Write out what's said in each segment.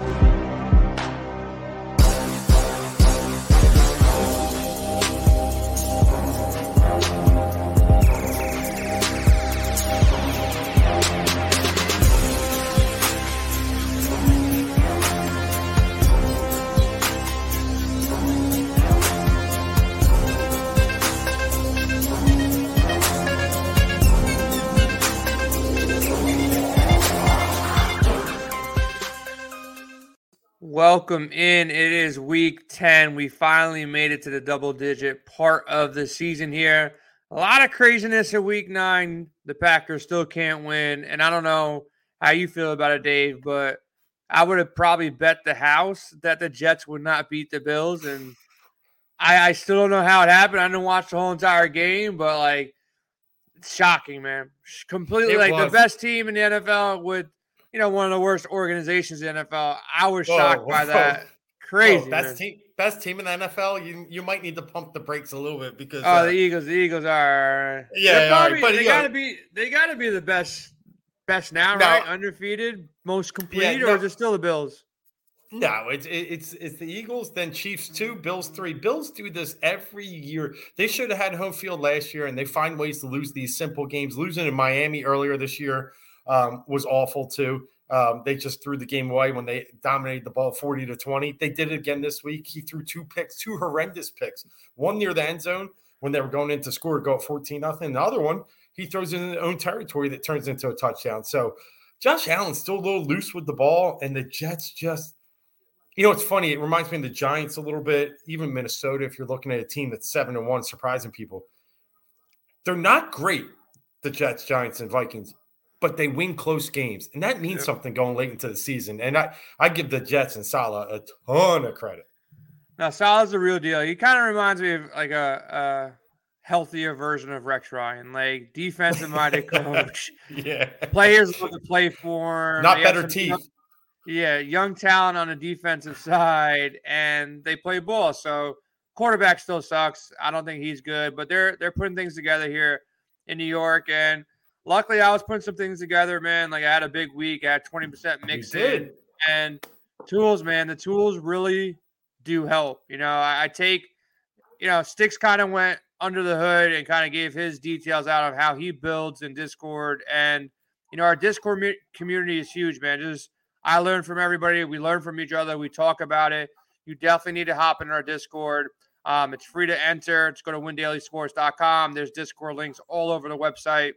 Bye. Welcome in. It is week 10. We finally made it to the double digit part of the season here. A lot of craziness in week nine. The Packers still can't win. And I don't know how you feel about it, Dave, but I would have probably bet the house that the Jets would not beat the Bills. And I, I still don't know how it happened. I didn't watch the whole entire game, but like, it's shocking, man. Completely it like was. the best team in the NFL would you know, one of the worst organizations in the NFL. I was whoa, shocked by whoa. that. Crazy. Whoa, best man. team best team in the NFL. You you might need to pump the brakes a little bit because Oh, uh, the Eagles, the Eagles are Yeah, probably, but they gotta be they gotta be the best best now, no, right? Undefeated, most complete, yeah, no, or is it still the Bills? No, it's it's it's the Eagles, then Chiefs two, Bills three. Bills do this every year. They should have had home field last year, and they find ways to lose these simple games. Losing in Miami earlier this year, um, was awful too. Um, they just threw the game away when they dominated the ball 40 to 20. They did it again this week. He threw two picks, two horrendous picks. One near the end zone when they were going in to score, go at 14 nothing. The other one, he throws in his own territory that turns into a touchdown. So Josh Allen's still a little loose with the ball, and the Jets just, you know, it's funny. It reminds me of the Giants a little bit, even Minnesota. If you're looking at a team that's seven and one, surprising people, they're not great. The Jets, Giants, and Vikings but they win close games, and that means something going late into the season. And I, I give the Jets and Saleh a ton of credit. Now Saleh's the real deal. He kind of reminds me of like a, a healthier version of Rex Ryan, like defensive minded coach. yeah, players love to play for him. Not better teeth. Young, yeah, young talent on the defensive side, and they play ball. So quarterback still sucks. I don't think he's good, but they're they're putting things together here in New York and luckily I was putting some things together, man. Like I had a big week. I had 20% mix in and tools, man. The tools really do help. You know, I, I take, you know, Sticks kind of went under the hood and kind of gave his details out of how he builds in Discord. And, you know, our Discord community is huge, man. Just I learn from everybody. We learn from each other. We talk about it. You definitely need to hop in our Discord. Um, it's free to enter. Just go to windailysports.com. There's Discord links all over the website.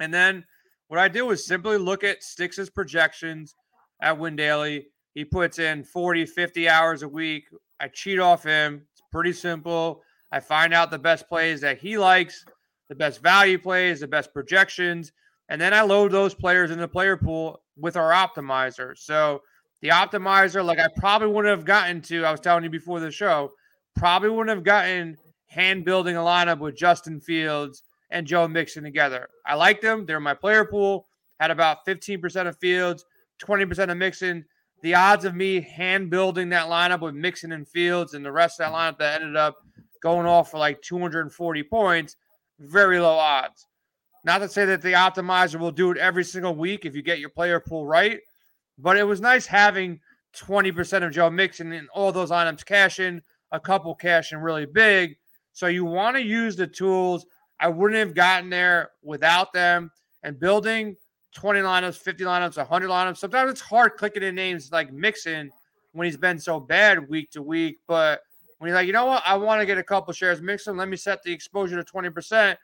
And then what I do is simply look at Stix's projections at Win Daily. He puts in 40, 50 hours a week. I cheat off him. It's pretty simple. I find out the best plays that he likes, the best value plays, the best projections, and then I load those players in the player pool with our optimizer. So the optimizer, like I probably wouldn't have gotten to, I was telling you before the show, probably wouldn't have gotten hand building a lineup with Justin Fields and Joe Mixon together. I like them. They're my player pool. Had about 15% of Fields, 20% of Mixon. The odds of me hand building that lineup with Mixon and Fields and the rest of that lineup that ended up going off for like 240 points, very low odds. Not to say that the optimizer will do it every single week if you get your player pool right, but it was nice having 20% of Joe Mixon and all those items cashing, a couple cashing really big. So you want to use the tools I wouldn't have gotten there without them. And building 20 lineups, 50 lineups, 100 lineups. Sometimes it's hard clicking in names like Mixon when he's been so bad week to week. But when you're like, you know what, I want to get a couple shares Mixon, let me set the exposure to 20%,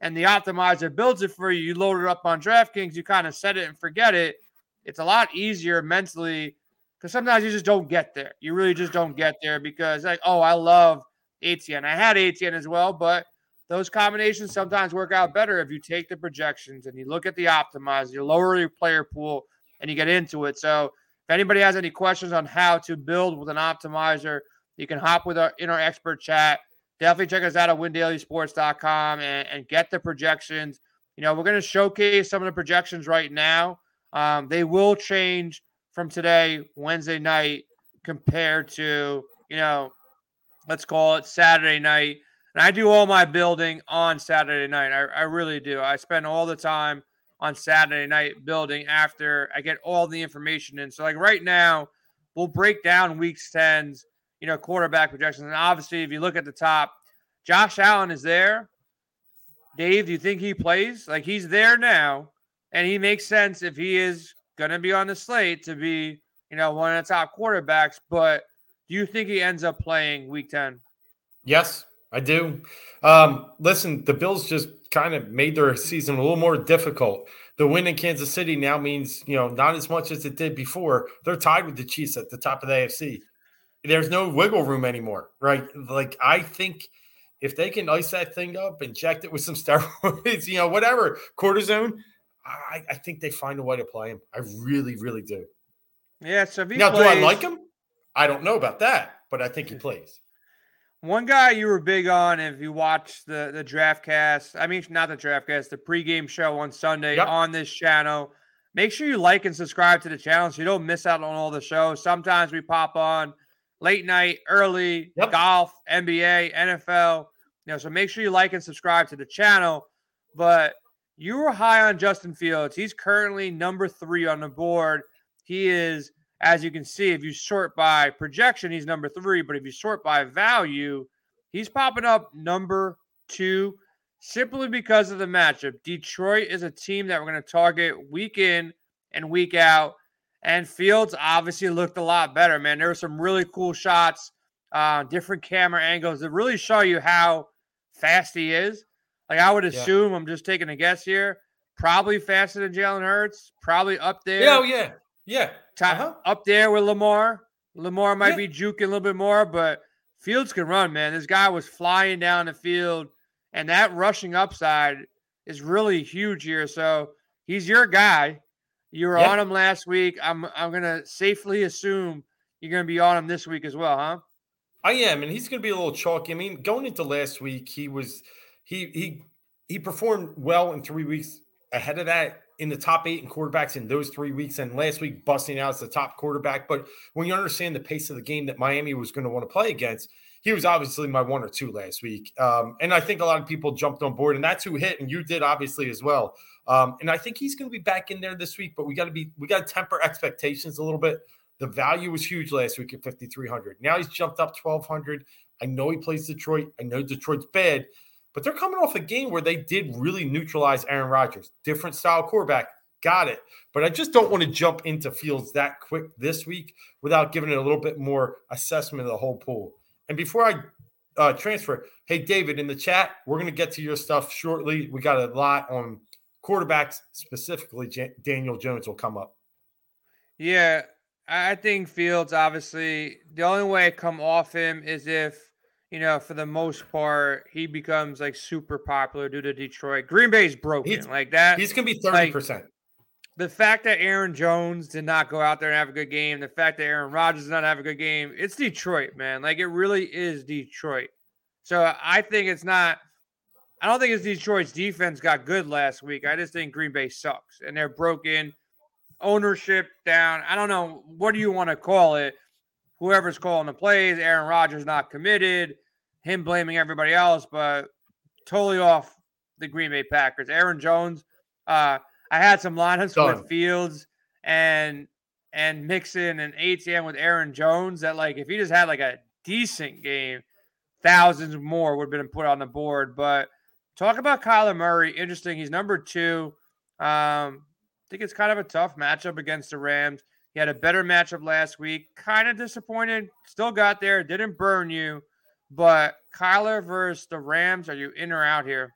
and the optimizer builds it for you. You load it up on DraftKings, you kind of set it and forget it. It's a lot easier mentally because sometimes you just don't get there. You really just don't get there because, like, oh, I love ATN. I had ATN as well, but those combinations sometimes work out better if you take the projections and you look at the optimizer, you lower your player pool, and you get into it. So if anybody has any questions on how to build with an optimizer, you can hop with our in our expert chat. Definitely check us out at windailysports.com and, and get the projections. You know, we're going to showcase some of the projections right now. Um, they will change from today, Wednesday night, compared to, you know, let's call it Saturday night. And I do all my building on Saturday night. I, I really do. I spend all the time on Saturday night building after I get all the information in. So, like right now, we'll break down weeks 10's, you know, quarterback projections. And obviously, if you look at the top, Josh Allen is there. Dave, do you think he plays? Like he's there now, and he makes sense if he is going to be on the slate to be, you know, one of the top quarterbacks. But do you think he ends up playing week 10? Yes, I do. Um, listen, the Bills just kind of made their season a little more difficult. The win in Kansas City now means, you know, not as much as it did before. They're tied with the Chiefs at the top of the AFC. There's no wiggle room anymore, right? Like, I think if they can ice that thing up, inject it with some steroids, you know, whatever, cortisone, I, I think they find a way to play him. I really, really do. Yeah. So he now, plays, do I like him? I don't know about that, but I think he plays. One guy you were big on if you watch the the draft cast, I mean not the draft cast, the pregame show on Sunday yep. on this channel. Make sure you like and subscribe to the channel so you don't miss out on all the shows. Sometimes we pop on late night, early, yep. golf, NBA, NFL. You know, so make sure you like and subscribe to the channel. But you were high on Justin Fields. He's currently number three on the board. He is as you can see, if you sort by projection, he's number three. But if you sort by value, he's popping up number two simply because of the matchup. Detroit is a team that we're going to target week in and week out. And Fields obviously looked a lot better, man. There were some really cool shots, uh, different camera angles that really show you how fast he is. Like I would assume, yeah. I'm just taking a guess here, probably faster than Jalen Hurts, probably up there. Yeah, oh, yeah. Yeah. Uh-huh. Up there with Lamar. Lamar might yeah. be juking a little bit more, but Fields can run, man. This guy was flying down the field, and that rushing upside is really huge here. So he's your guy. You were on him last week. I'm I'm gonna safely assume you're gonna be on him this week as well, huh? I am, and he's gonna be a little chalky. I mean, going into last week, he was he he he performed well in three weeks. Ahead of that, in the top eight in quarterbacks in those three weeks, and last week busting out as the top quarterback. But when you understand the pace of the game that Miami was going to want to play against, he was obviously my one or two last week. Um, and I think a lot of people jumped on board, and that's who hit, and you did obviously as well. Um, and I think he's going to be back in there this week, but we got to be we got to temper expectations a little bit. The value was huge last week at 5,300. Now he's jumped up 1,200. I know he plays Detroit. I know Detroit's bad, but they're coming off a game where they did really neutralize Aaron Rodgers. Different style quarterback. Got it. But I just don't want to jump into Fields that quick this week without giving it a little bit more assessment of the whole pool. And before I uh, transfer, hey, David, in the chat, we're going to get to your stuff shortly. We got a lot on quarterbacks, specifically, J- Daniel Jones will come up. Yeah, I think Fields, obviously, the only way I come off him is if you know, for the most part, he becomes like super popular due to Detroit. Green Bay's broken he's, like that. He's gonna be thirty percent. the fact that Aaron Jones did not go out there and have a good game, the fact that Aaron Rodgers did not have a good game, it's Detroit, man. Like it really is Detroit. So I think it's not. I don't think it's Detroit's defense got good last week. I just think Green Bay sucks and they're broken. Ownership down. I don't know what do you want to call it. Whoever's calling the plays, Aaron Rodgers not committed him blaming everybody else, but totally off the Green Bay Packers. Aaron Jones, uh, I had some lineups Done. with Fields and and Mixon and ATM with Aaron Jones that like if he just had like a decent game, thousands more would have been put on the board. But talk about Kyler Murray. Interesting. He's number two. Um, I think it's kind of a tough matchup against the Rams. He had a better matchup last week. Kind of disappointed. Still got there. Didn't burn you. But Kyler versus the Rams, are you in or out here?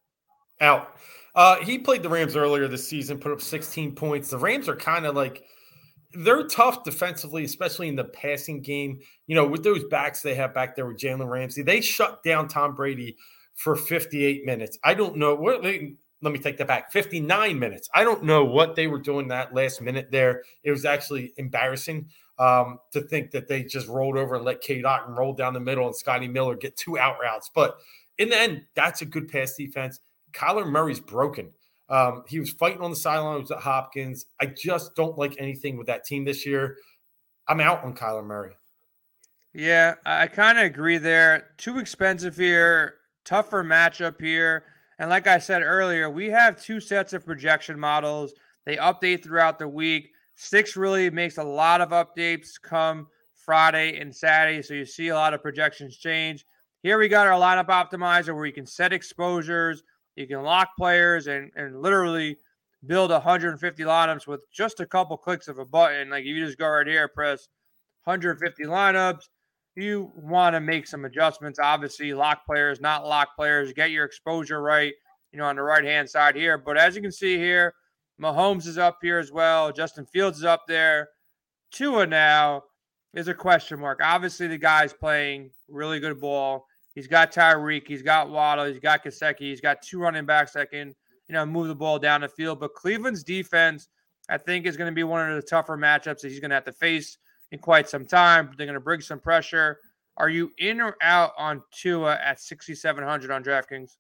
Out. Uh, he played the Rams earlier this season, put up 16 points. The Rams are kind of like they're tough defensively, especially in the passing game. You know, with those backs they have back there with Jalen Ramsey, they shut down Tom Brady for 58 minutes. I don't know what. they, Let me take that back. 59 minutes. I don't know what they were doing that last minute there. It was actually embarrassing um, to think that they just rolled over and let Cade Otton roll down the middle and Scotty Miller get two out routes. But in the end, that's a good pass defense. Kyler Murray's broken. Um, he was fighting on the sidelines at Hopkins. I just don't like anything with that team this year. I'm out on Kyler Murray. Yeah, I kind of agree there. Too expensive here, tougher matchup here. And like I said earlier, we have two sets of projection models. They update throughout the week. Six really makes a lot of updates come Friday and Saturday. So you see a lot of projections change. Here we got our lineup optimizer where you can set exposures, you can lock players, and, and literally build 150 lineups with just a couple clicks of a button. Like if you just go right here, press 150 lineups. You want to make some adjustments. Obviously, lock players, not lock players. Get your exposure right, you know, on the right hand side here. But as you can see here, Mahomes is up here as well. Justin Fields is up there. Tua now is a question mark. Obviously, the guy's playing really good ball. He's got Tyreek, he's got Waddle, he's got Gesicki, he's got two running backs that can, you know, move the ball down the field. But Cleveland's defense, I think, is going to be one of the tougher matchups that he's going to have to face in quite some time. They're going to bring some pressure. Are you in or out on Tua at 6,700 on DraftKings?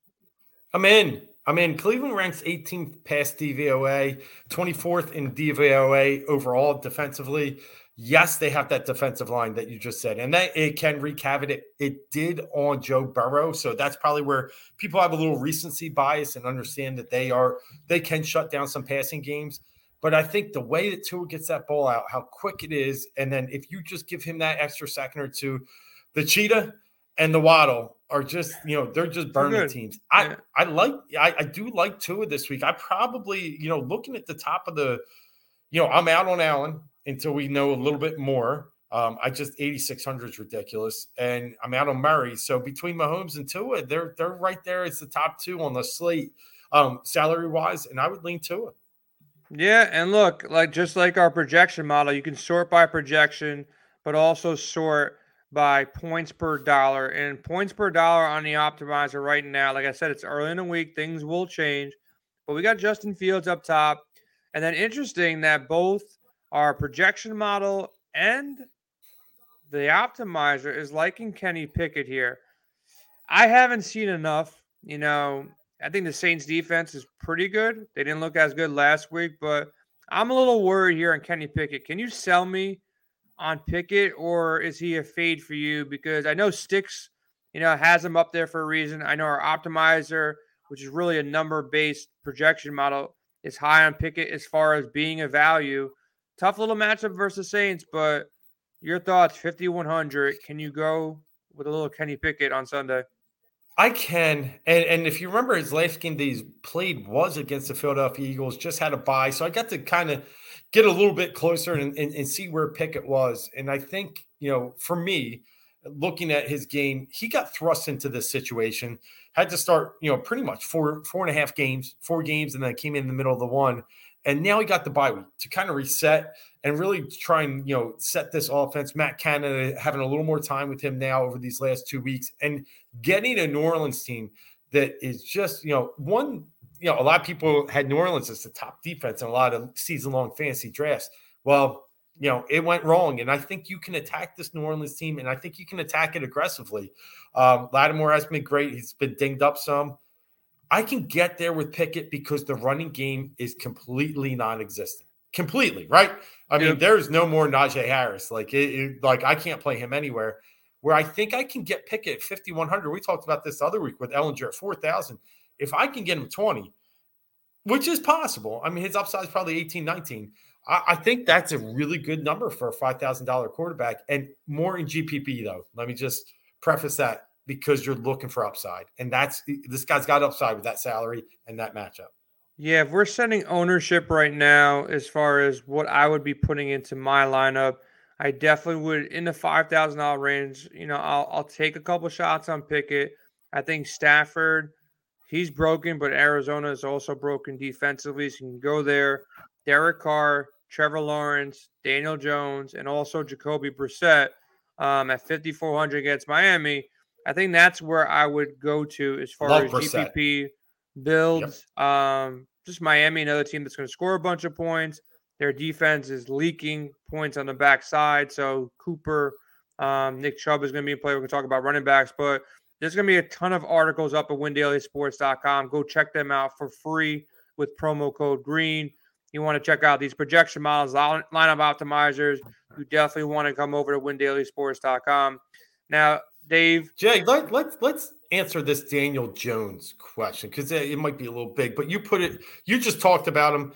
I'm in. I'm in. Cleveland ranks 18th pass DVOA, 24th in DVOA overall defensively. Yes, they have that defensive line that you just said, and that it can wreak havoc. It, it did on Joe Burrow, so that's probably where people have a little recency bias and understand that they are they can shut down some passing games. But I think the way that Tua gets that ball out, how quick it is, and then if you just give him that extra second or two, the cheetah and the waddle are just, you know, they're just burning teams. I yeah. I like I, I do like Tua this week. I probably, you know, looking at the top of the, you know, I'm out on Allen until we know a little bit more. Um, I just 8600 is ridiculous, and I'm out on Murray. So between Mahomes and Tua, they're they're right there. It's the top two on the slate, um, salary wise, and I would lean Tua. Yeah, and look, like just like our projection model, you can sort by projection, but also sort by points per dollar. And points per dollar on the optimizer right now, like I said, it's early in the week, things will change. But we got Justin Fields up top. And then interesting that both our projection model and the optimizer is liking Kenny Pickett here. I haven't seen enough, you know, I think the Saints defense is pretty good. They didn't look as good last week, but I'm a little worried here on Kenny Pickett. Can you sell me on Pickett, or is he a fade for you? Because I know Sticks, you know, has him up there for a reason. I know our optimizer, which is really a number-based projection model, is high on Pickett as far as being a value. Tough little matchup versus Saints, but your thoughts, 5100. Can you go with a little Kenny Pickett on Sunday? I can, and and if you remember, his last game that he's played was against the Philadelphia Eagles. Just had a bye, so I got to kind of get a little bit closer and, and, and see where Pickett was. And I think you know, for me, looking at his game, he got thrust into this situation. Had to start, you know, pretty much four four and a half games, four games, and then came in the middle of the one. And now he got the bye week to kind of reset and really try and you know set this offense. Matt Canada having a little more time with him now over these last two weeks and getting a New Orleans team that is just you know one. You know, a lot of people had New Orleans as the top defense in a lot of season-long fantasy drafts. Well, you know, it went wrong. And I think you can attack this New Orleans team, and I think you can attack it aggressively. Um, Lattimore has been great. He's been dinged up some. I can get there with Pickett because the running game is completely non-existent. Completely, right? I mean, there's no more Najee Harris. Like, it, it, like I can't play him anywhere. Where I think I can get Pickett at 5100. We talked about this other week with Ehlinger at 4000. If I can get him 20, which is possible. I mean, his upside is probably 18, 19. I, I think that's a really good number for a $5,000 quarterback and more in GPP, though. Let me just preface that because you're looking for upside. And that's this guy's got upside with that salary and that matchup. Yeah, if we're sending ownership right now as far as what I would be putting into my lineup, I definitely would in the five thousand dollar range. You know, I'll I'll take a couple shots on Pickett. I think Stafford, he's broken, but Arizona is also broken defensively, so you can go there. Derek Carr, Trevor Lawrence, Daniel Jones, and also Jacoby Brissett um, at 5,400 against Miami. I think that's where I would go to as far Love as Brissett. GPP builds. Yep. Um, just Miami, another team that's going to score a bunch of points. Their defense is leaking points on the backside. So Cooper, um, Nick Chubb is going to be a player. We can talk about running backs, but there's going to be a ton of articles up at windailysports.com. Go check them out for free with promo code GREEN. You want to check out these projection models, lineup optimizers. You definitely want to come over to windailysports.com. Now, Dave. Jay, let, let's let's answer this Daniel Jones question because it, it, might be a little big, but you put it, you just talked about him.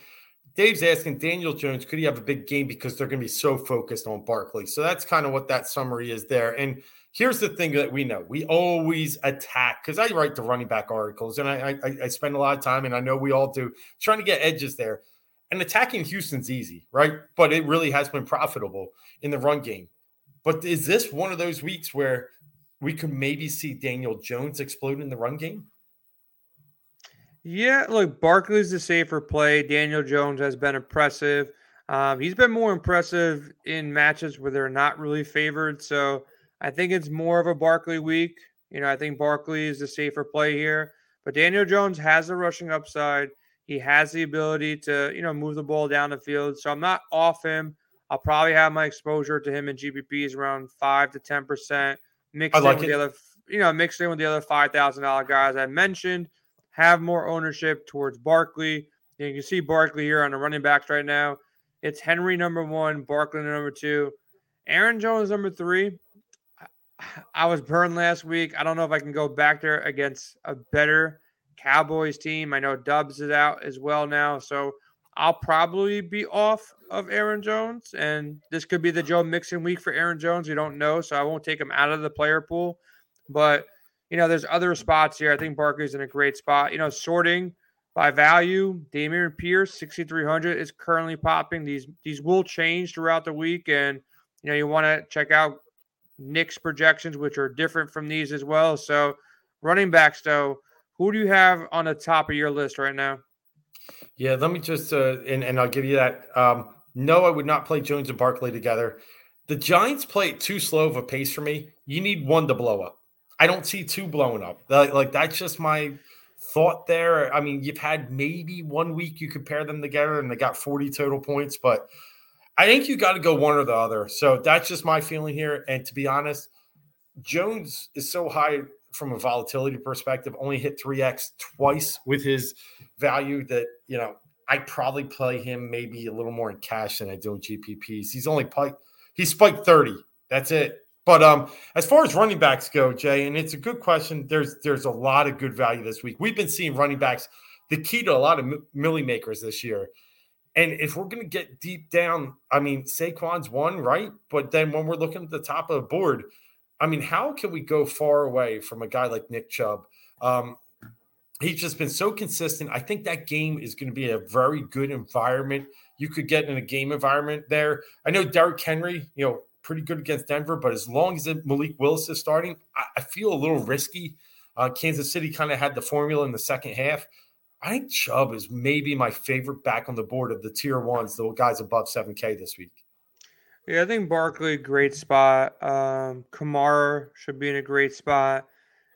Dave's asking Daniel Jones, could he have a big game because they're going to be so focused on Barkley? So that's kind of what that summary is there. And here's the thing that we know we always attack because I write the running back articles and I, I, I spend a lot of time, and I know we all do, trying to get edges there. And attacking Houston's easy, right? But it really has been profitable in the run game. But is this one of those weeks where we could maybe see Daniel Jones explode in the run game? Yeah, look, Barkley's the safer play. Daniel Jones has been impressive. Um, he's been more impressive in matches where they're not really favored. So I think it's more of a Barkley week. You know, I think Barkley is the safer play here. But Daniel Jones has the rushing upside. He has the ability to, you know, move the ball down the field. So I'm not off him. I'll probably have my exposure to him in GPPs around five to ten percent. Mixed like in with it. the other, you know, mixed in with the other five thousand dollar guys I mentioned have more ownership towards Barkley. You can see Barkley here on the running backs right now. It's Henry number one, Barkley number two, Aaron Jones number three. I was burned last week. I don't know if I can go back there against a better Cowboys team. I know Dubs is out as well now, so I'll probably be off of Aaron Jones, and this could be the Joe Mixon week for Aaron Jones. We don't know, so I won't take him out of the player pool. But you know, there's other spots here. I think Barkley's in a great spot. You know, sorting by value, Dameon Pierce, 6,300 is currently popping. These these will change throughout the week, and you know, you want to check out Nick's projections, which are different from these as well. So, running backs, though, who do you have on the top of your list right now? Yeah, let me just uh, and and I'll give you that. Um, no, I would not play Jones and Barkley together. The Giants play too slow of a pace for me. You need one to blow up. I don't see two blowing up. Like, like that's just my thought there. I mean, you've had maybe one week you compare them together and they got 40 total points, but I think you got to go one or the other. So that's just my feeling here. And to be honest, Jones is so high from a volatility perspective, only hit 3x twice with his value that, you know, I probably play him maybe a little more in cash than I do in GPPs. He's only he spiked 30. That's it. But um, as far as running backs go, Jay, and it's a good question. There's there's a lot of good value this week. We've been seeing running backs the key to a lot of milli makers this year. And if we're going to get deep down, I mean, Saquon's one, right? But then when we're looking at the top of the board, I mean, how can we go far away from a guy like Nick Chubb? Um, he's just been so consistent. I think that game is going to be a very good environment. You could get in a game environment there. I know Derrick Henry, you know, pretty good against Denver, but as long as Malik Willis is starting, I, I feel a little risky. Uh, Kansas City kind of had the formula in the second half. I think Chubb is maybe my favorite back on the board of the tier ones, the guys above 7K this week. Yeah, I think Barkley, great spot. Um, Kamara should be in a great spot.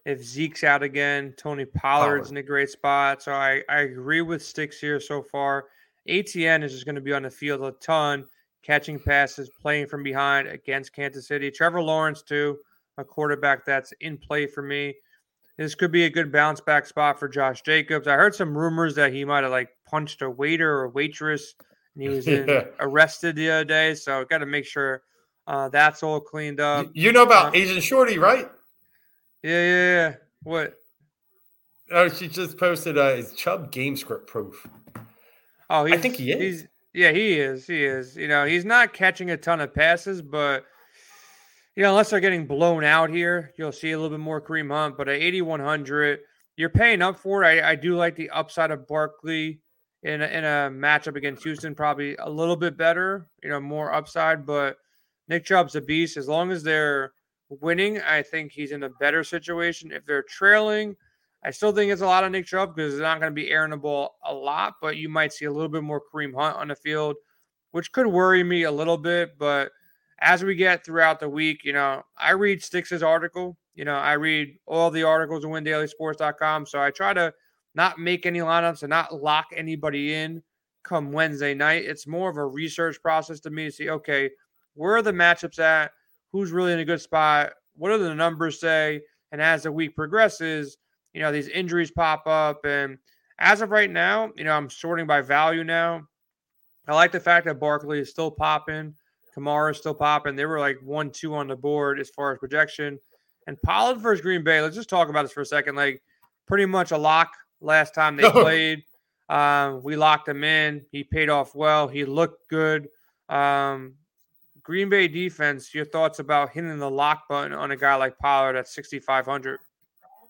If Zeke's out again, Tony Pollard's Pollard. in a great spot. So I, I agree with Sticks here so far. ATN is just going to be on the field a ton catching passes, playing from behind against Kansas City. Trevor Lawrence, too, a quarterback that's in play for me. This could be a good bounce back spot for Josh Jacobs. I heard some rumors that he might have like punched a waiter or waitress and he was yeah. arrested the other day. So got to make sure uh, that's all cleaned up. You know about uh, Asian Shorty, right? Yeah, yeah, yeah. What? Oh, she just posted uh, his Chubb game script proof. Oh, I think he is. Yeah, he is. He is. You know, he's not catching a ton of passes, but you know, unless they're getting blown out here, you'll see a little bit more Kareem Hunt. But at 8100, you're paying up for it. I, I do like the upside of Barkley in a, in a matchup against Houston, probably a little bit better. You know, more upside. But Nick Chubb's a beast. As long as they're winning, I think he's in a better situation. If they're trailing, I still think it's a lot of Nick Chubb because it's not going to be airing the ball a lot, but you might see a little bit more Kareem Hunt on the field, which could worry me a little bit. But as we get throughout the week, you know, I read Stix's article. You know, I read all the articles on windailysports.com. So I try to not make any lineups and not lock anybody in come Wednesday night. It's more of a research process to me to see, okay, where are the matchups at? Who's really in a good spot? What do the numbers say? And as the week progresses, you know, these injuries pop up. And as of right now, you know, I'm sorting by value now. I like the fact that Barkley is still popping. Kamara still popping. They were like one, two on the board as far as projection. And Pollard versus Green Bay. Let's just talk about this for a second. Like pretty much a lock last time they played. Um, we locked him in. He paid off well. He looked good. Um, Green Bay defense, your thoughts about hitting the lock button on a guy like Pollard at 6,500?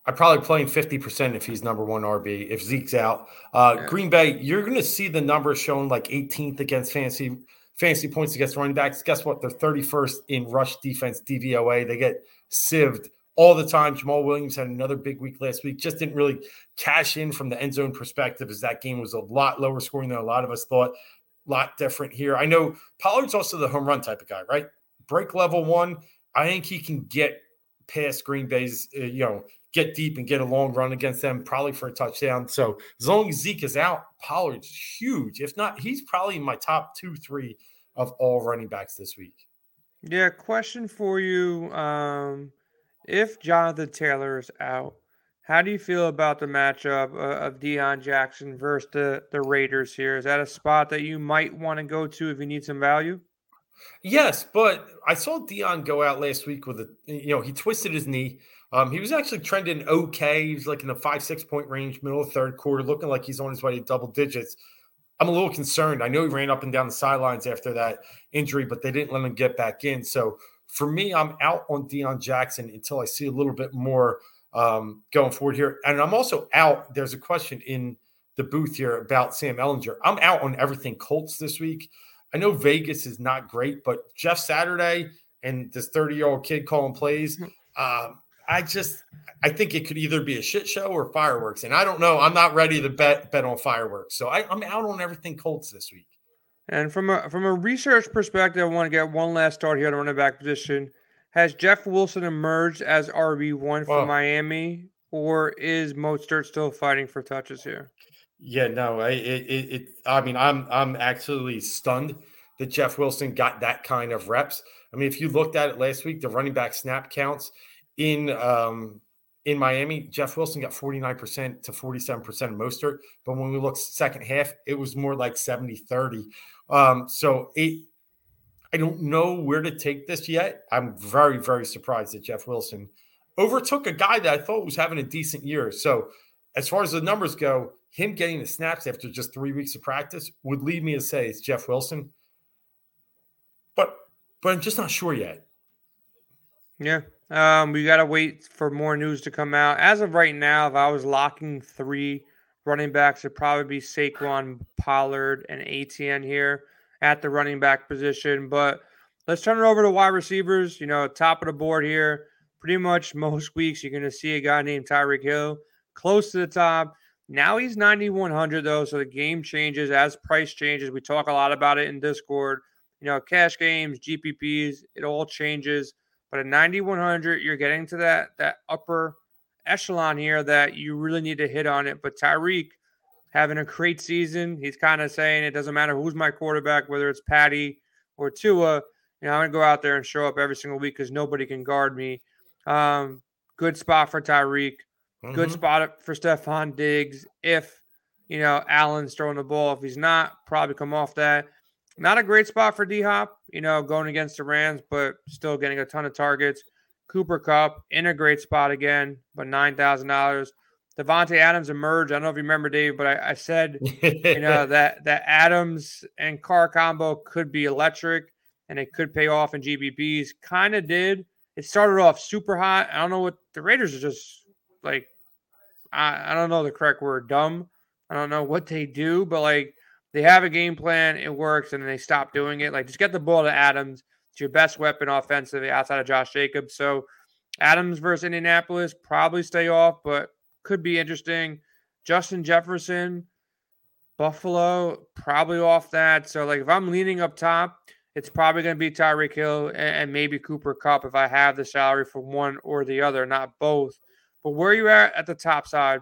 I'm probably playing 50% if he's number one RB, if Zeke's out. Uh, yeah. Green Bay, you're going to see the numbers shown like 18th against fantasy fantasy points against running backs. Guess what? They're 31st in rush defense DVOA. They get sieved all the time. Jamaal Williams had another big week last week. Just didn't really cash in from the end zone perspective, as that game was a lot lower scoring than a lot of us thought. A lot different here. I know Pollard's also the home run type of guy, right? Break level one. I think he can get past Green Bay's, uh, you know, get deep and get a long run against them, probably for a touchdown. So as long as Zeke is out, Pollard's huge. If not, he's probably in my top two, three of all running backs this week. Yeah, question for you. Um, if Jonathan Taylor is out, how do you feel about the matchup uh, of Deon Jackson versus the, the Raiders here? Is that a spot that you might want to go to if you need some value? Yes, but I saw Deon go out last week with a, you know, he twisted his knee. Um, he was actually trending okay. He was like in the five, six point range, middle of third quarter, looking like he's on his way to double digits. I'm a little concerned. I know he ran up and down the sidelines after that injury, but they didn't let him get back in. So for me, I'm out on Deon Jackson until I see a little bit more um, going forward here. And I'm also out. There's a question in the booth here about Sam Ehlinger. I'm out on everything Colts this week. I know Vegas is not great, but Jeff Saturday and this 30 year old kid calling plays. Mm-hmm. Um, I just I think it could either be a shit show or fireworks, and I don't know. I'm not ready to bet bet on fireworks, so I, I'm out on everything Colts this week. And from a from a research perspective, I want to get one last start here on the running back position. Has Jeff Wilson emerged as RB one for Miami, or is Mostert still fighting for touches here? Yeah, no, I, it, it, it, I mean, I'm I'm actually stunned that Jeff Wilson got that kind of reps. I mean, if you looked at it last week, the running back snap counts in um, in Miami, Jeff Wilson got 49% to 47% of Mostert. But when we look second half, it was more like 70 30. Um, so it, I don't know where to take this yet. I'm very, very surprised that Jeff Wilson overtook a guy that I thought was having a decent year. So as far as the numbers go, him getting the snaps after just three weeks of practice would lead me to say it's Jeff Wilson. But but I'm just not sure yet. Yeah, um, we got to wait for more news to come out. As of right now, if I was locking three running backs, it'd probably be Saquon, Pollard, and ATN here at the running back position. But let's turn it over to wide receivers. You know, top of the board here. Pretty much most weeks, you're going to see a guy named Tyreek Hill close to the top. Now he's 9,100, though. So the game changes as price changes. We talk a lot about it in Discord. You know, cash games, GPPs, it all changes. But at 9100, you're getting to that that upper echelon here that you really need to hit on it. But Tyreek having a great season, he's kind of saying it doesn't matter who's my quarterback, whether it's Patty or Tua. You know, I'm gonna go out there and show up every single week because nobody can guard me. Um, good spot for Tyreek. Mm-hmm. Good spot for Stefon Diggs. If you know Allen's throwing the ball, if he's not, probably come off that. Not a great spot for D Hop, you know, going against the Rams, but still getting a ton of targets. Cooper Kupp in a great spot again, but nine thousand dollars. Davante Adams emerged. I don't know if you remember, Dave, but I, I said, you know, that that Adams and Carr combo could be electric and it could pay off in GPPs. Kind of did. It started off super hot. I don't know what the Raiders are just like. I, I don't know the correct word, dumb. I don't know what they do, but like they have a game plan, it works, and then they stop doing it. Like just get the ball to Adams. It's your best weapon offensively outside of Josh Jacobs. So Adams versus Indianapolis, probably stay off, but could be interesting. Justin Jefferson, Buffalo, probably off that. So like if I'm leaning up top, it's probably going to be Tyreek Hill and, maybe Cooper Kupp if I have the salary for one or the other, not both. But where you at at the top side?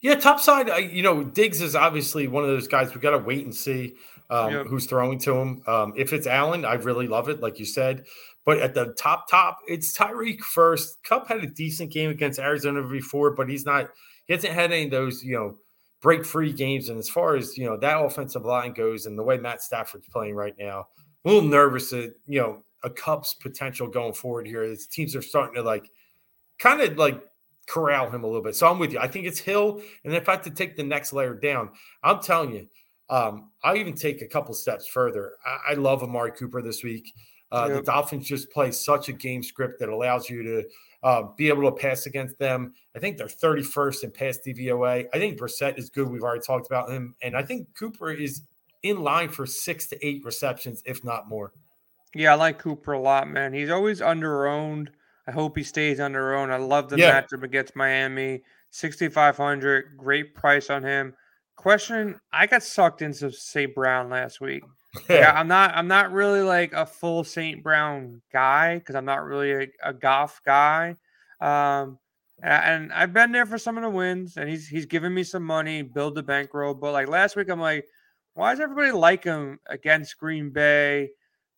Yeah, top side, you know, Diggs is obviously one of those guys we got to wait and see um, yep. who's throwing to him. Um, if it's Allen, I really love it, like you said. But at the top, top, it's Tyreek first. Kupp had a decent game against Arizona before, but he's not, he hasn't had any of those, you know, break free games. And as far as, you know, that offensive line goes and the way Matt Stafford's playing right now, a little nervous that, you know, a Kupp's potential going forward here. His teams are starting to like kind of like corral him a little bit. So I'm with you. I think it's Hill, and if I have to take the next layer down, I'm telling you, um, I'll even take a couple steps further. I, I love Amari Cooper this week. Uh, yep. The Dolphins just play such a game script that allows you to uh, be able to pass against them. I think they're 31st in pass DVOA. I think Brissett is good. We've already talked about him. And I think Cooper is in line for six to eight receptions, if not more. Yeah, I like Cooper a lot, man. He's always under owned. I hope he stays on their own. I love the yeah. matchup against Miami. 6,500. Great price on him. Question I got sucked into St. Brown last week. yeah, I'm not. I'm not really like a full St. Brown guy because I'm not really a, a Goff guy. Um, and I've been there for some of the wins, and he's he's giving me some money, build the bankroll. But like last week, I'm like, why does everybody like him against Green Bay?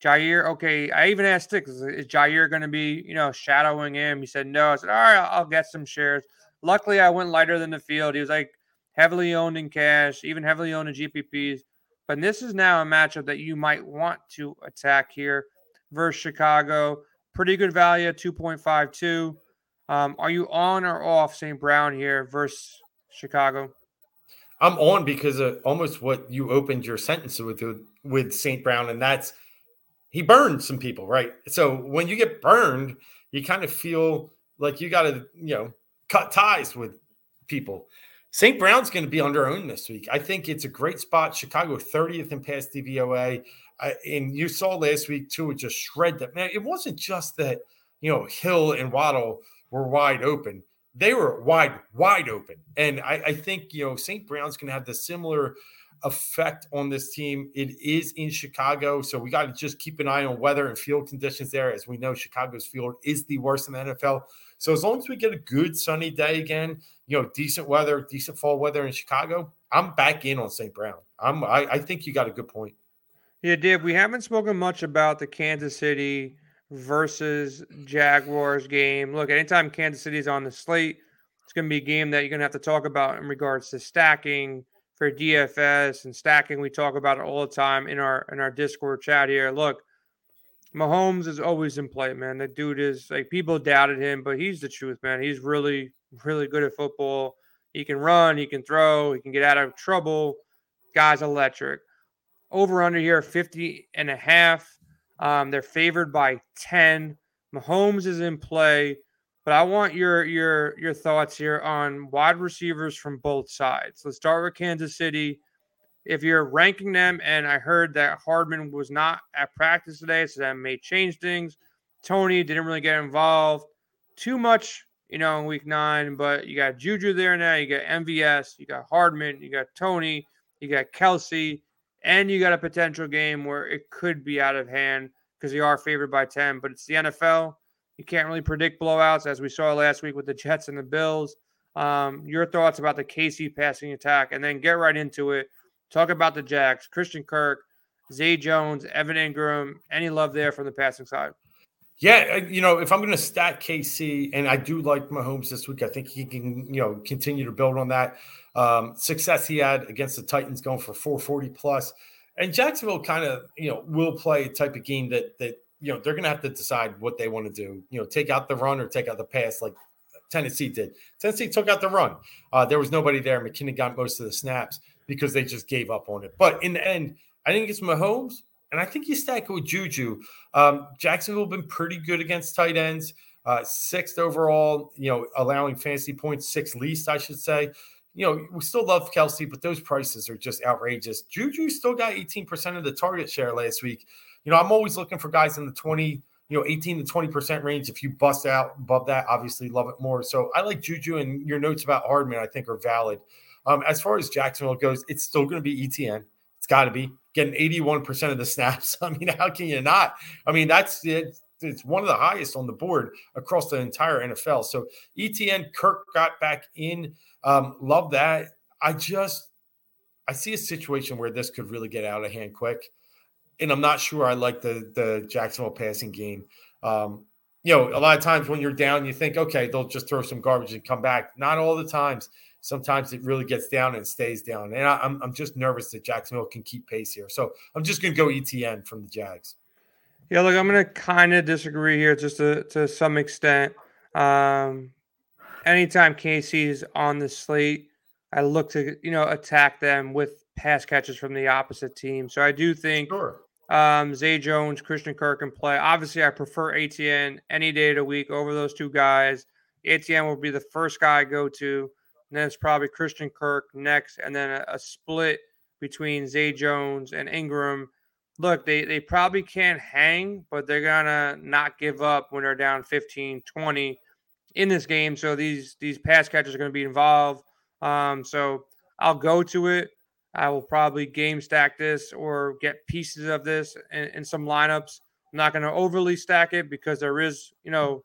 Jaire, okay. I even asked Stick, is, is Jaire going to be, you know, shadowing him? He said no. I said, all right, I'll get some shares. Luckily, I went lighter than the field. He was like heavily owned in cash, even heavily owned in GPPs. But this is now a matchup that you might want to attack here versus Chicago. Pretty good value at 2.52. Um, are you on or off St. Brown here versus Chicago? I'm on because of almost what you opened your sentence with with St. Brown, and that's he burned some people, right? So when you get burned, you kind of feel like you got to, you know, cut ties with people. St. Brown's going to be under owned this week. I think it's a great spot. Chicago 30th in pass DVOA. Uh, and you saw last week too, it just shred that. Man, it wasn't just that, you know, Hill and Waddle were wide open. They were wide, wide open. And I, I think, you know, St. Brown's going to have the similar effect on this team. It is in Chicago. So we got to just keep an eye on weather and field conditions there. As we know, Chicago's field is the worst in the NFL. So as long as we get a good sunny day again, you know, decent weather, decent fall weather in Chicago, I'm back in on St. Brown. I'm I, I think you got a good point. Yeah, Dave, we haven't spoken much about the Kansas City versus Jaguars game. Look, anytime Kansas City is on the slate, it's going to be a game that you're going to have to talk about in regards to stacking for DFS and stacking. We talk about it all the time in our in our Discord chat here. Look, Mahomes is always in play, man. The dude is like people doubted him, but he's the truth, man. He's really, really good at football. He can run, he can throw, he can get out of trouble. Guy's electric. Over under here, 50 and a half. Um, they're favored by 10. Mahomes is in play, but I want your your your thoughts here on wide receivers from both sides. Let's start with Kansas City if you're ranking them, and I heard that Hardman was not at practice today, so that may change things. Toney didn't really get involved too much, you know, in week nine, but you got Juju there now. You got MVS, you got Hardman, you got Toney, you got Kelce, and you got a potential game where it could be out of hand because you are favored by 10, but it's the NFL. You can't really predict blowouts, as we saw last week with the Jets and the Bills. Um, your thoughts about the KC passing attack, and then get right into it Talk about the Jacks, Christian Kirk, Zay Jones, Evan Engram. Any love there from the passing side? Yeah, you know, if I'm going to stat KC, and I do like Mahomes this week, I think he can, you know, continue to build on that um, success he had against the Titans, going for 440 plus. And Jacksonville kind of, you know, will play a type of game that that you know they're going to have to decide what they want to do. You know, take out the run or take out the pass, like Tennessee did. Tennessee took out the run. Uh, there was nobody there. McKinnon got most of the snaps because they just gave up on it. But in the end, I think it's Mahomes, and I think you stack it with Juju. Um, Jacksonville been pretty good against tight ends. Uh, sixth overall, you know, allowing fantasy points, sixth least, I should say. You know, we still love Kelce, but those prices are just outrageous. Juju still got 18% of the target share last week. You know, I'm always looking for guys in the 20, you know, 18 to 20% range. If you bust out above that, obviously love it more. So I like Juju, and your notes about Hardman, I think, are valid. Um, as far as Jacksonville goes, it's still going to be ETN. It's got to be getting 81% of the snaps. I mean, how can you not? I mean, that's it. It's one of the highest on the board across the entire NFL. So ETN, Kirk got back in. Um, love that. I just, I see a situation where this could really get out of hand quick. And I'm not sure I like the the Jacksonville passing game. Um, you know, a lot of times when you're down, you think, okay, they'll just throw some garbage and come back. Not all the times sometimes it really gets down and stays down. And I, am I'm just nervous that Jacksonville can keep pace here. So I'm just going to go ETN from the Jags. Yeah, look, I'm going to kind of disagree here just to, to some extent. Um, anytime is on the slate, I look to you know attack them with pass catches from the opposite team. So I do think sure. Um, Zay Jones, Christian Kirk can play. Obviously, I prefer ATN any day of the week over those two guys. ATN will be the first guy I go to. And then it's probably Christian Kirk next, and then a, a split between Zay Jones and Engram. Look, they, they probably can't hang, but they're going to not give up when they're down 15, 20 in this game. So these these pass catchers are going to be involved. Um, so I'll go to it. I will probably game stack this or get pieces of this in, in some lineups. I'm not going to overly stack it because there is, you know,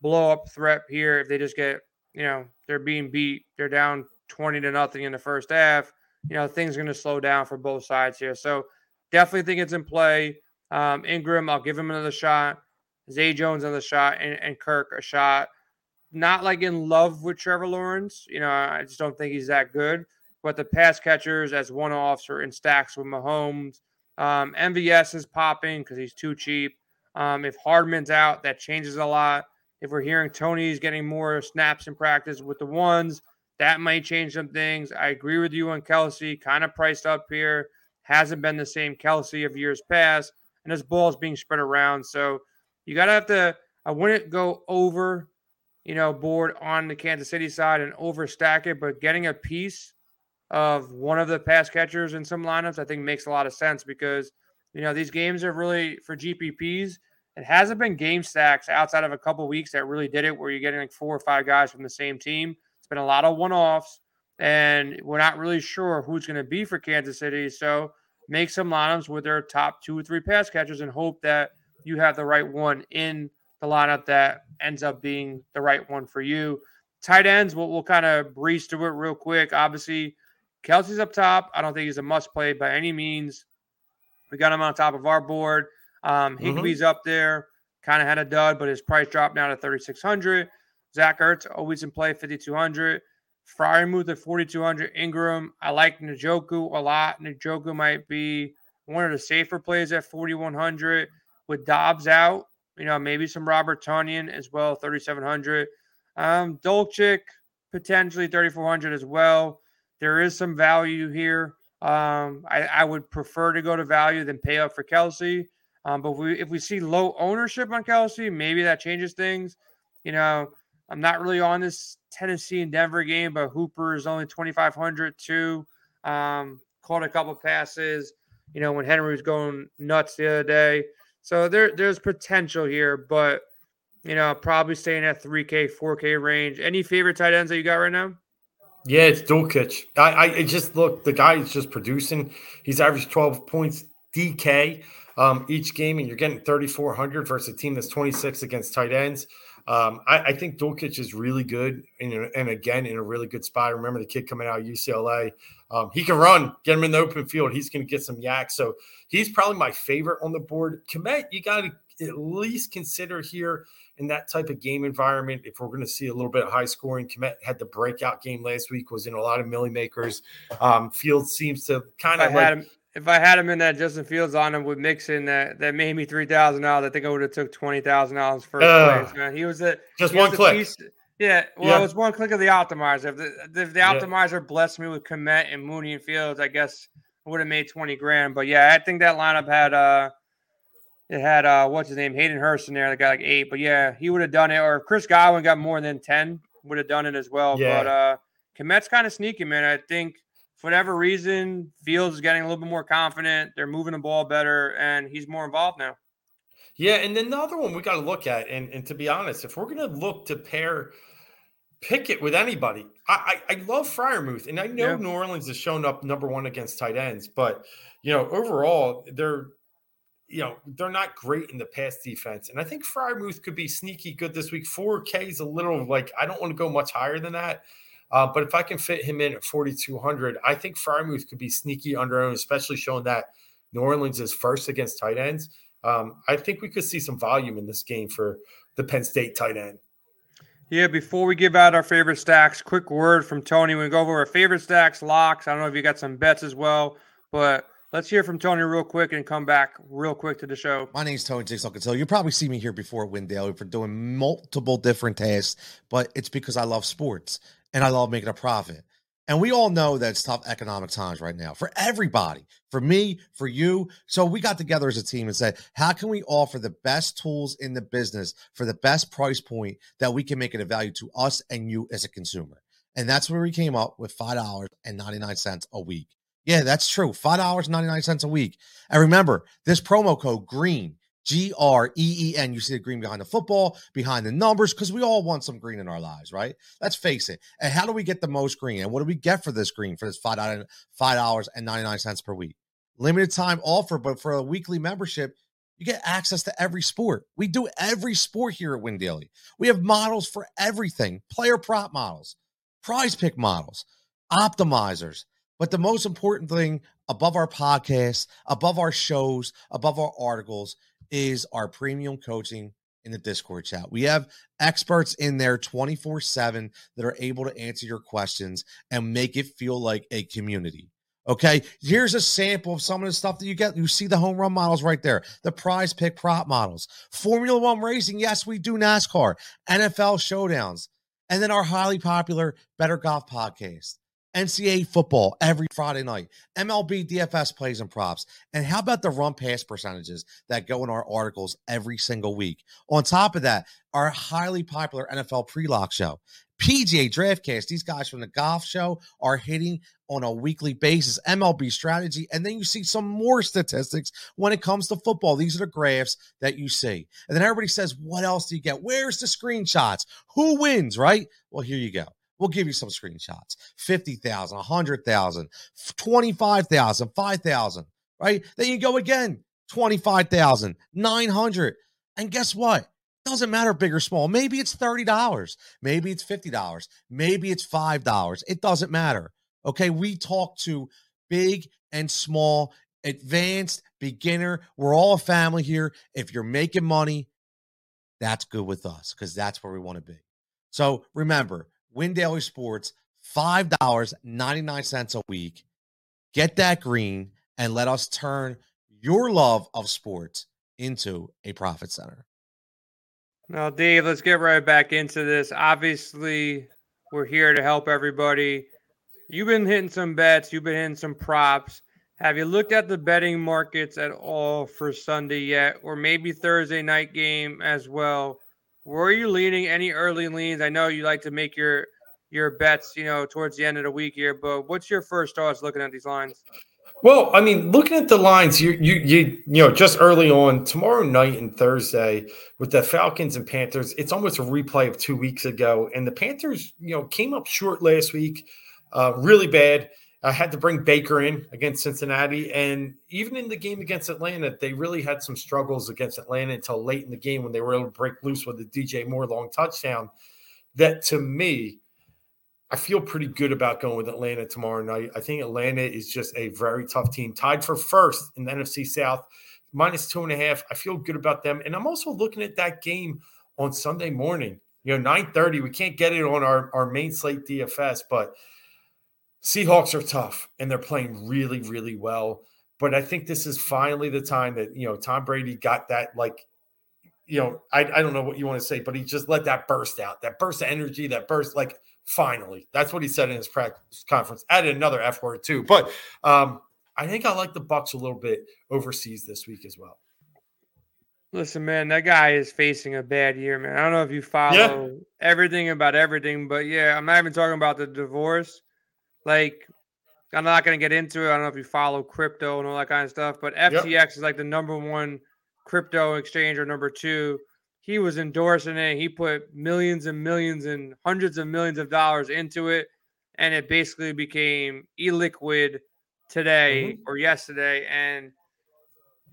blow up threat here if they just get, you know, they're being beat, they're down 20 to nothing in the first half. You know, things are going to slow down for both sides here. So definitely think it's in play. Um, Engram, I'll give him another shot. Zay Jones another shot, and, and Kirk a shot not like in love with Trevor Lawrence. You know, I just don't think he's that good. But the pass catchers as one offs or in stacks with Mahomes. Um, MVS is popping because he's too cheap. Um, if Hardman's out, that changes a lot. If we're hearing Toney's getting more snaps in practice with the ones, that might change some things. I agree with you on Kelce, kind of priced up here. Hasn't been the same Kelce of years past, and his ball is being spread around. So you got to have to, I wouldn't go over you know, board on the Kansas City side and overstack it, but getting a piece of one of the pass catchers in some lineups, I think makes a lot of sense because, you know, these games are really for GPPs. It hasn't been game stacks outside of a couple weeks that really did it where you're getting like four or five guys from the same team. It's been a lot of one offs, and we're not really sure who's going to be for Kansas City. So make some lineups with their top two or three pass catchers and hope that you have the right one in the lineup that ends up being the right one for you. Tight ends, we'll, we'll kind of breeze through it real quick. Obviously, Kelce's up top. I don't think he's a must play by any means. We got him on top of our board. Um. Higbee's mm-hmm. up there. Kind of had a dud, but his price dropped down to 3,600. Zach Ertz always in play, 5,200. Freiermuth at 4,200. Engram, I like Njoku a lot. Njoku might be one of the safer plays at 4,100. With Dobbs out, you know, maybe some Robert Tonyan as well, 3,700. Um, Dulcich, potentially 3,400 as well. There is some value here. Um, I, I, would prefer to go to value than pay up for Kelce. Um, but if we, if we see low ownership on Kelce, maybe that changes things. You know, I'm not really on this Tennessee and Denver game, but Hooper is only 2,500 too. Um, caught a couple passes, you know, when Henry was going nuts the other day. So there there's potential here, but you know, probably staying at 3K, 4K range. Any favorite tight ends that you got right now? Yeah, it's Dulcich. I, I just look, the guy is just producing. He's averaged 12 points DK um, each game, and you're getting 3,400 versus a team that's 26 against tight ends. Um, I, I, think Dulcich is really good, and, and again in a really good spot. Remember the kid coming out of UCLA. Um, he can run, get him in the open field. He's going to get some YAC. So he's probably my favorite on the board. Kmet, you got to at least consider here in that type of game environment. If we're going to see a little bit of high scoring, Kmet had the breakout game last week. Was in a lot of milli makers. Um, Fields seems to kind of like if I had him in that Justin Fields on him with Mixon that that made me three thousand dollars, I think I would have took twenty thousand dollars first uh, place. Man, he was a just one click. Piece, yeah, well, yeah. it was one click of the optimizer. If the if the yeah. optimizer blessed me with Kmet and Mooney and Fields, I guess I would have made twenty grand. But yeah, I think that lineup had uh it had uh what's his name Hayden Hurst in there that got like eight. But yeah, he would have done it. Or if Chris Godwin got more than ten, would have done it as well. Yeah. But uh Kmet's kind of sneaky, man. I think for whatever reason, Fields is getting a little bit more confident. They're moving the ball better, and he's more involved now. Yeah, and then the other one we got to look at, and, and to be honest, if we're going to look to pair Pickett with anybody, I, I, I love Freiermuth, and I know yeah. New Orleans has shown up number one against tight ends, but you know overall they're you know they're not great in the pass defense, and I think Freiermuth could be sneaky good this week. Four K is a little like I don't want to go much higher than that. Uh, but if I can fit him in at 4,200, I think Freiermuth could be sneaky under own, especially showing that New Orleans is first against tight ends. Um, I think we could see some volume in this game for the Penn State tight end. Yeah, before we give out our favorite stacks, quick word from Tony. We go over our favorite stacks, locks. I don't know if you got some bets as well, but Let's hear from Tony real quick and come back real quick to the show. My name is Tony Jigsaw Catillo. You probably see me here before Win Daily for doing multiple different tasks, but it's because I love sports and I love making a profit. And we all know that it's tough economic times right now for everybody, for me, for you. So we got together as a team and said, how can we offer the best tools in the business for the best price point that we can make it a value to us and you as a consumer? And that's where we came up with $5.99 a week. Yeah, that's true. $5.99 a week. And remember, this promo code GREEN G R E E N. You see the green behind the football, behind the numbers, because we all want some green in our lives, right? Let's face it. And how do we get the most green? And what do we get for this green for this five dollars and ninety nine cents per week? Limited time offer, but for a weekly membership, you get access to every sport. We do every sport here at Win Daily. We have models for everything: player prop models, prize pick models, optimizers. But the most important thing above our podcast, above our shows, above our articles is our premium coaching in the Discord chat. We have experts in there 24 7 that are able to answer your questions and make it feel like a community. Okay, here's a sample of some of the stuff that you get. You see the home run models right there, the prize pick prop models, Formula One racing. Yes, we do NASCAR, NFL showdowns, and then our highly popular Better Golf podcast. NCAA football every Friday night, MLB DFS plays and props. And how about the run pass percentages that go in our articles every single week? On top of that, our highly popular NFL pre lock show, PGA Draftcast. These guys from the golf show are hitting on a weekly basis, MLB strategy. And then you see some more statistics when it comes to football. These are the graphs that you see. And then everybody says, What else do you get? Where's the screenshots? Who wins, right? Well, here you go. We'll give you some screenshots 50,000, 100,000, 25,000, 5,000, right? Then you go again 25,000, 900. And guess what? Doesn't matter big or small. Maybe it's $30. Maybe it's $50. Maybe it's $5. It doesn't matter. Okay. We talk to big and small, advanced, beginner. We're all a family here. If you're making money, that's good with us because that's where we want to be. So remember, Win Daily Sports, $5.99 a week. Get that green and let us turn your love of sports into a profit center. Now, Dave, let's get right back into this. Obviously, we're here to help everybody. You've been hitting some bets, you've been hitting some props. Have you looked at the betting markets at all for Sunday yet, or maybe Thursday night game as well? Were you leaning any early leans? I know you like to make your your bets, you know, towards the end of the week here, but what's your first thoughts looking at these lines? Well, I mean, looking at the lines, you you you you know, just early on tomorrow night and Thursday with the Falcons and Panthers, it's almost a replay of two weeks ago. And the Panthers, you know, came up short last week, uh, really bad. I had to bring Baker in against Cincinnati. And even in the game against Atlanta, they really had some struggles against Atlanta until late in the game when they were able to break loose with the DJ Moore long touchdown. That to me, I feel pretty good about going with Atlanta tomorrow night. I think Atlanta is just a very tough team, tied for first in the NFC South, minus two and a half. I feel good about them. And I'm also looking at that game on Sunday morning. You know, 9:30. We can't get it on our, our main slate DFS, but – Seahawks are tough and they're playing really, really well. But I think this is finally the time that, you know, Tom Brady got that, like, you know, I, I don't know what you want to say, but he just let that burst out, that burst of energy, that burst, like, finally. That's what he said in his practice conference. Added another F word, too. But um, I think I like the Bucs a little bit overseas this week as well. Listen, man, that guy is facing a bad year, man. I don't know if you follow yeah. everything about everything, but yeah, I'm not even talking about the divorce. Like, I'm not going to get into it. I don't know if you follow crypto and all that kind of stuff, but FTX yep. is like the number one crypto exchange or number two. He was endorsing it. He put millions and millions and hundreds of millions of dollars into it, and it basically became illiquid today mm-hmm. or yesterday. And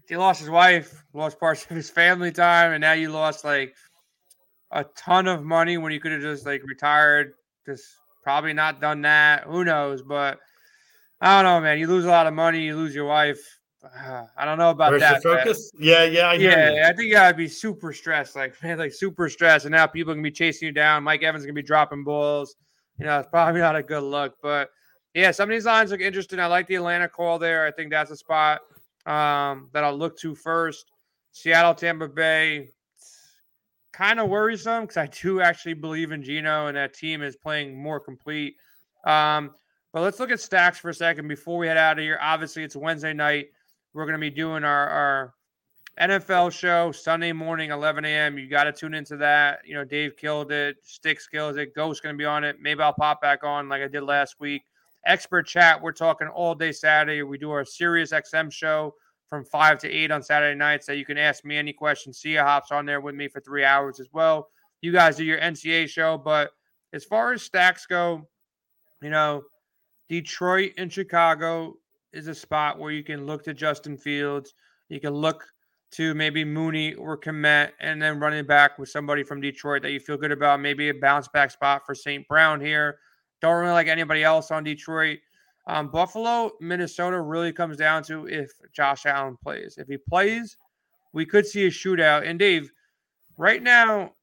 he lost his wife, lost parts of his family time, and now you lost like a ton of money when you could have just like retired, just Probably not done that. Who knows? But I don't know, man. You lose a lot of money. You lose your wife. Uh, I don't know about Where's that. focus? Man. Yeah, yeah, I yeah. I think you gotta be super stressed, like man, like super stressed. And now people can be chasing you down. Mike Evans gonna be dropping balls. You know, it's probably not a good look. But yeah, some of these lines look interesting. I like the Atlanta call there. I think that's a spot um, that I'll look to first. Seattle, Tampa Bay, kind of worrisome because I do actually believe in Geno and that team is playing more complete. Um, but let's look at stacks for a second before we head out of here. Obviously, it's Wednesday night. We're going to be doing our, our NFL show Sunday morning, 11 a.m. You got to tune into that. You know, Dave killed it. Sticks kills it. Ghost going to be on it. Maybe I'll pop back on like I did last week. Expert chat. We're talking all day Saturday. We do our Sirius XM show from five to eight on Saturday nights. That you can ask me any questions. Sia hops on there with me for three hours as well. You guys do your NCA show, but as far as stacks go, you know, Detroit and Chicago is a spot where you can look to Justin Fields. You can look to maybe Mooney or Kmet, and then running back with somebody from Detroit that you feel good about. Maybe a bounce back spot for St. Brown here. Don't really like anybody else on Detroit. Um, Buffalo, Minnesota really comes down to if Josh Allen plays. If he plays, we could see a shootout. And Dave, right now,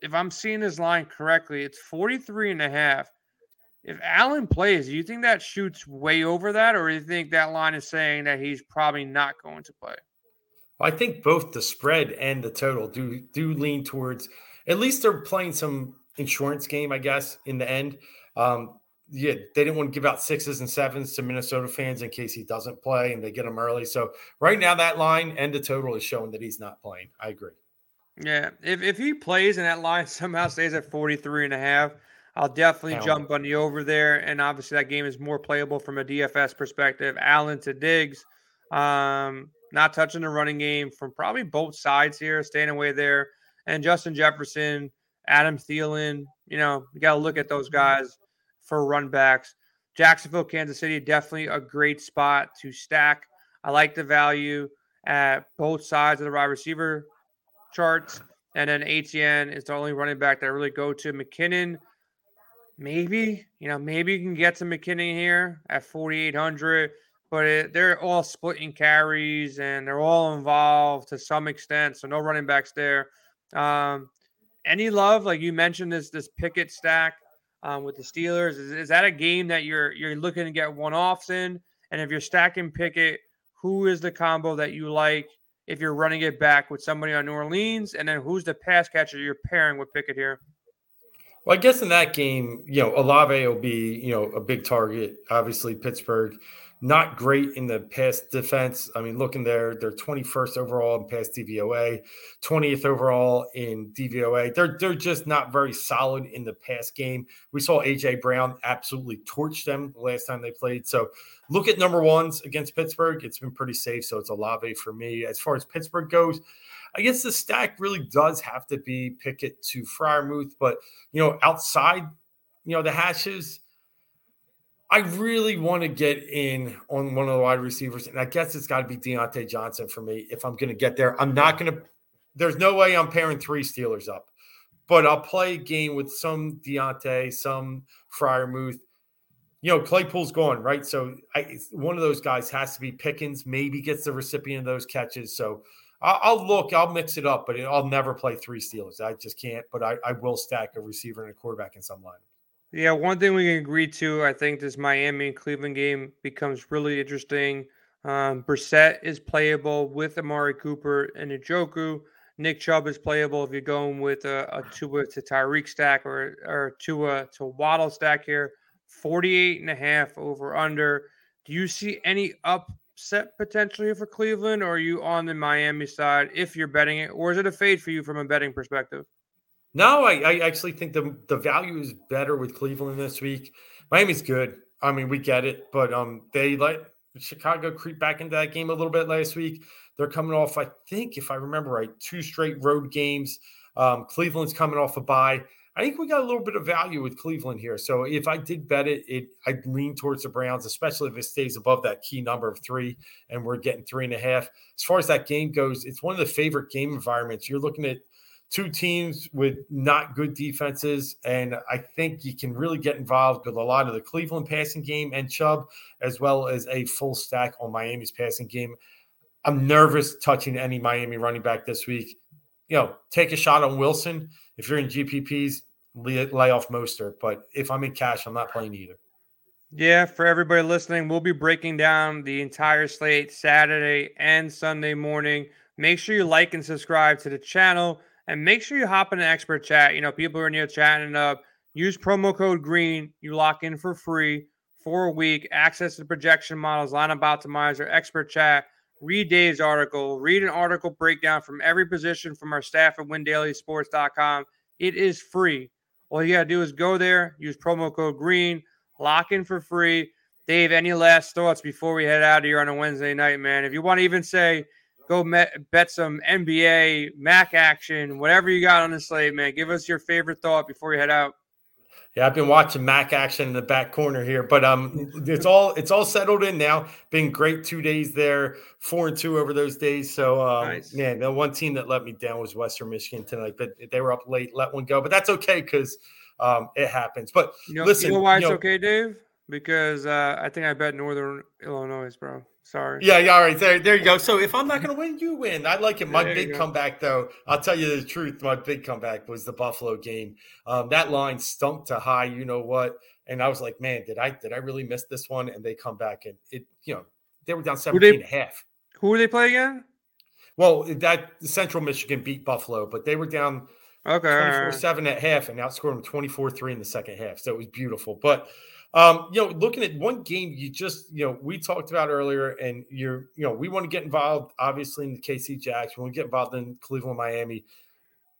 if I'm seeing this line correctly, it's 43 and a half. If Allen plays, do you think that shoots way over that, or do you think that line is saying that he's probably not going to play? I think both the spread and the total do do lean towards at least they're playing some insurance game, I guess, in the end. Um, yeah, they didn't want to give out sixes and sevens to Minnesota fans in case he doesn't play and they get him early. So right now that line and the total is showing that he's not playing. I agree. Yeah. If if he plays and that line somehow stays at 43 and a half, I'll definitely jump on the over there. And obviously that game is more playable from a DFS perspective. Allen to Diggs. Um, not touching the running game from probably both sides here, staying away there. And Justin Jefferson, Adam Thielen, you know, you got to look at those guys for run backs. Jacksonville, Kansas City, definitely a great spot to stack. I like the value at both sides of the wide receiver charts. And then ATN is the only running back that I really go to. McKinnon, maybe, you know, maybe you can get to McKinnon here at 4,800 but it, they're all splitting carries and they're all involved to some extent. So no running backs there. Um, any love, like you mentioned, this this Pickett stack um, with the Steelers. Is, is that a game that you're you're looking to get one offs in? And if you're stacking Pickett, who is the combo that you like? If you're running it back with somebody on New Orleans, and then who's the pass catcher you're pairing with Pickett here? Well, I guess in that game, you know, Olave will be, you know, a big target. Obviously, Pittsburgh not great in the pass defense. I mean, looking there, they're 21st overall in pass DVOA, 20th overall in DVOA. They're they're just not very solid in the pass game. We saw AJ Brown absolutely torch them the last time they played. So look at number ones against Pittsburgh. It's been pretty safe. So it's Olave for me. As far as Pittsburgh goes, I guess the stack really does have to be Pickett to Freiermuth, but you know, outside, you know, the hashes I really want to get in on one of the wide receivers, and I guess it's got to be Diontae Johnson for me if I'm going to get there. I'm not going to. There's no way I'm pairing three Steelers up, but I'll play a game with some Diontae, some Freiermuth. You know, Claypool's gone, right? So I, one of those guys has to be Pickens. Maybe gets the recipient of those catches. So I'll, I'll look. I'll mix it up, but I'll never play three Steelers. I just can't. But I, I will stack a receiver and a quarterback in some line. Yeah, one thing we can agree to, I think this Miami and Cleveland game becomes really interesting. Um, Brissett is playable with Amari Cooper and Njoku. Nick Chubb is playable if you're going with a, a Tua to Tyreek stack or, or Tua to Waddle stack here. 48 and a half over under. Do you see any upset potentially for Cleveland or are you on the Miami side if you're betting it? Or is it a fade for you from a betting perspective? No, I, I actually think the the value is better with Cleveland this week. Miami's good. I mean, we get it, but um, they let Chicago creep back into that game a little bit last week. They're coming off, I think, if I remember right, two straight road games. Um, Cleveland's coming off a bye. I think we got a little bit of value with Cleveland here. So if I did bet it, it I'd lean towards the Browns, especially if it stays above that key number of three, and we're getting three and a half. As far as that game goes, it's one of the favorite game environments. You're looking at two teams with not good defenses. And I think you can really get involved with a lot of the Cleveland passing game and Chubb, as well as a full stack on Miami's passing game. I'm nervous touching any Miami running back this week. You know, take a shot on Wilson. If you're in GPPs, lay, off Mostert. But if I'm in cash, I'm not playing either. Yeah, for everybody listening, we'll be breaking down the entire slate Saturday and Sunday morning. Make sure you like and subscribe to the channel and make sure you hop in the expert chat. You know, people are in chatting up. Use promo code GREEN. You lock in for free for a week. Access to projection models, lineup optimizer, expert chat. Read Dave's article. Read an article breakdown from every position from our staff at WinDailySports.com. It is free. All you got to do is go there, use promo code GREEN, lock in for free. Dave, any last thoughts before we head out of here on a Wednesday night, man? If you want to even say, go met, bet some NBA, MAC action, whatever you got on the slate, man, give us your favorite thought before you head out. Yeah, I've been watching Mac action in the back corner here, but um, it's all it's all settled in now. Been great two days there, four and two over those days. So um, nice. man, the one team that let me down was Western Michigan tonight, but they were up late, let one go. But that's okay because um, it happens. But you know, listen, you know why it's know, okay, Dave? Because uh, I think I bet Northern Illinois, bro. Sorry. Yeah, yeah. All right. There, there you go. So if I'm not going to win, you win. I like it. My there big comeback, though, I'll tell you the truth. My big comeback was the Buffalo game. Um, that line stunk to high. You know what? And I was like, man, did I did I really miss this one? And they come back and it, you know, they were down 17 they, and a half. Who were they play again? Well, that Central Michigan beat Buffalo, but they were down okay 24 7 at half and outscored them 24 3 in the second half. So it was beautiful. But um, you know, looking at one game, you just, you know, we talked about earlier, and you're, you know, we want to get involved, obviously, in the KC Jacks. We want to get involved in Cleveland, Miami,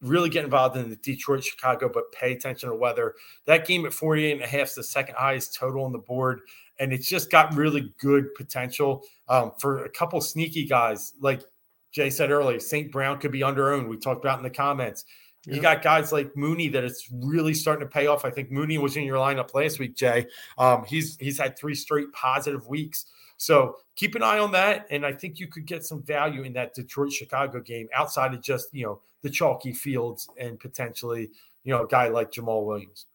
really get involved in the Detroit, Chicago, but pay attention to weather. That game at 48 and a half is the second highest total on the board, and it's just got really good potential um, for a couple sneaky guys. Like Jay said earlier, St. Brown could be under owned. We talked about in the comments. You got guys like Mooney that it's really starting to pay off. I think Mooney was in your lineup last week, Jay. Um, he's he's had three straight positive weeks. So keep an eye on that, and I think you could get some value in that Detroit Chicago game outside of just you know the chalky Fields and potentially you know a guy like Jamaal Williams.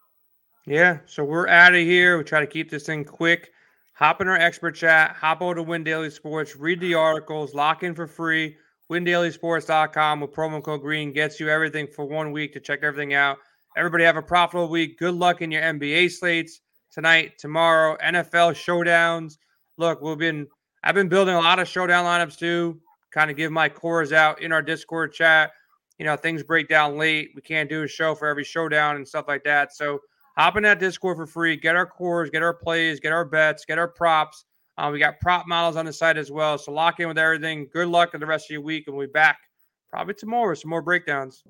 Yeah, so we're out of here. We try to keep this thing quick. Hop in our expert chat. Hop over to Win Daily Sports. Read the articles. Lock in for free WinDailySports.com with promo code GREEN gets you everything for one week to check everything out. Everybody have a profitable week. Good luck in your NBA slates tonight, tomorrow, NFL showdowns. Look, we've been I've been building a lot of showdown lineups too. Kind of give my cores out in our Discord chat. You know, things break down late. We can't do a show for every showdown and stuff like that. So hop in that Discord for free. Get our cores, get our plays, get our bets, get our props. Uh, we got prop models on the site as well. So lock in with everything. Good luck in the rest of your week, and we'll be back probably tomorrow with some more breakdowns.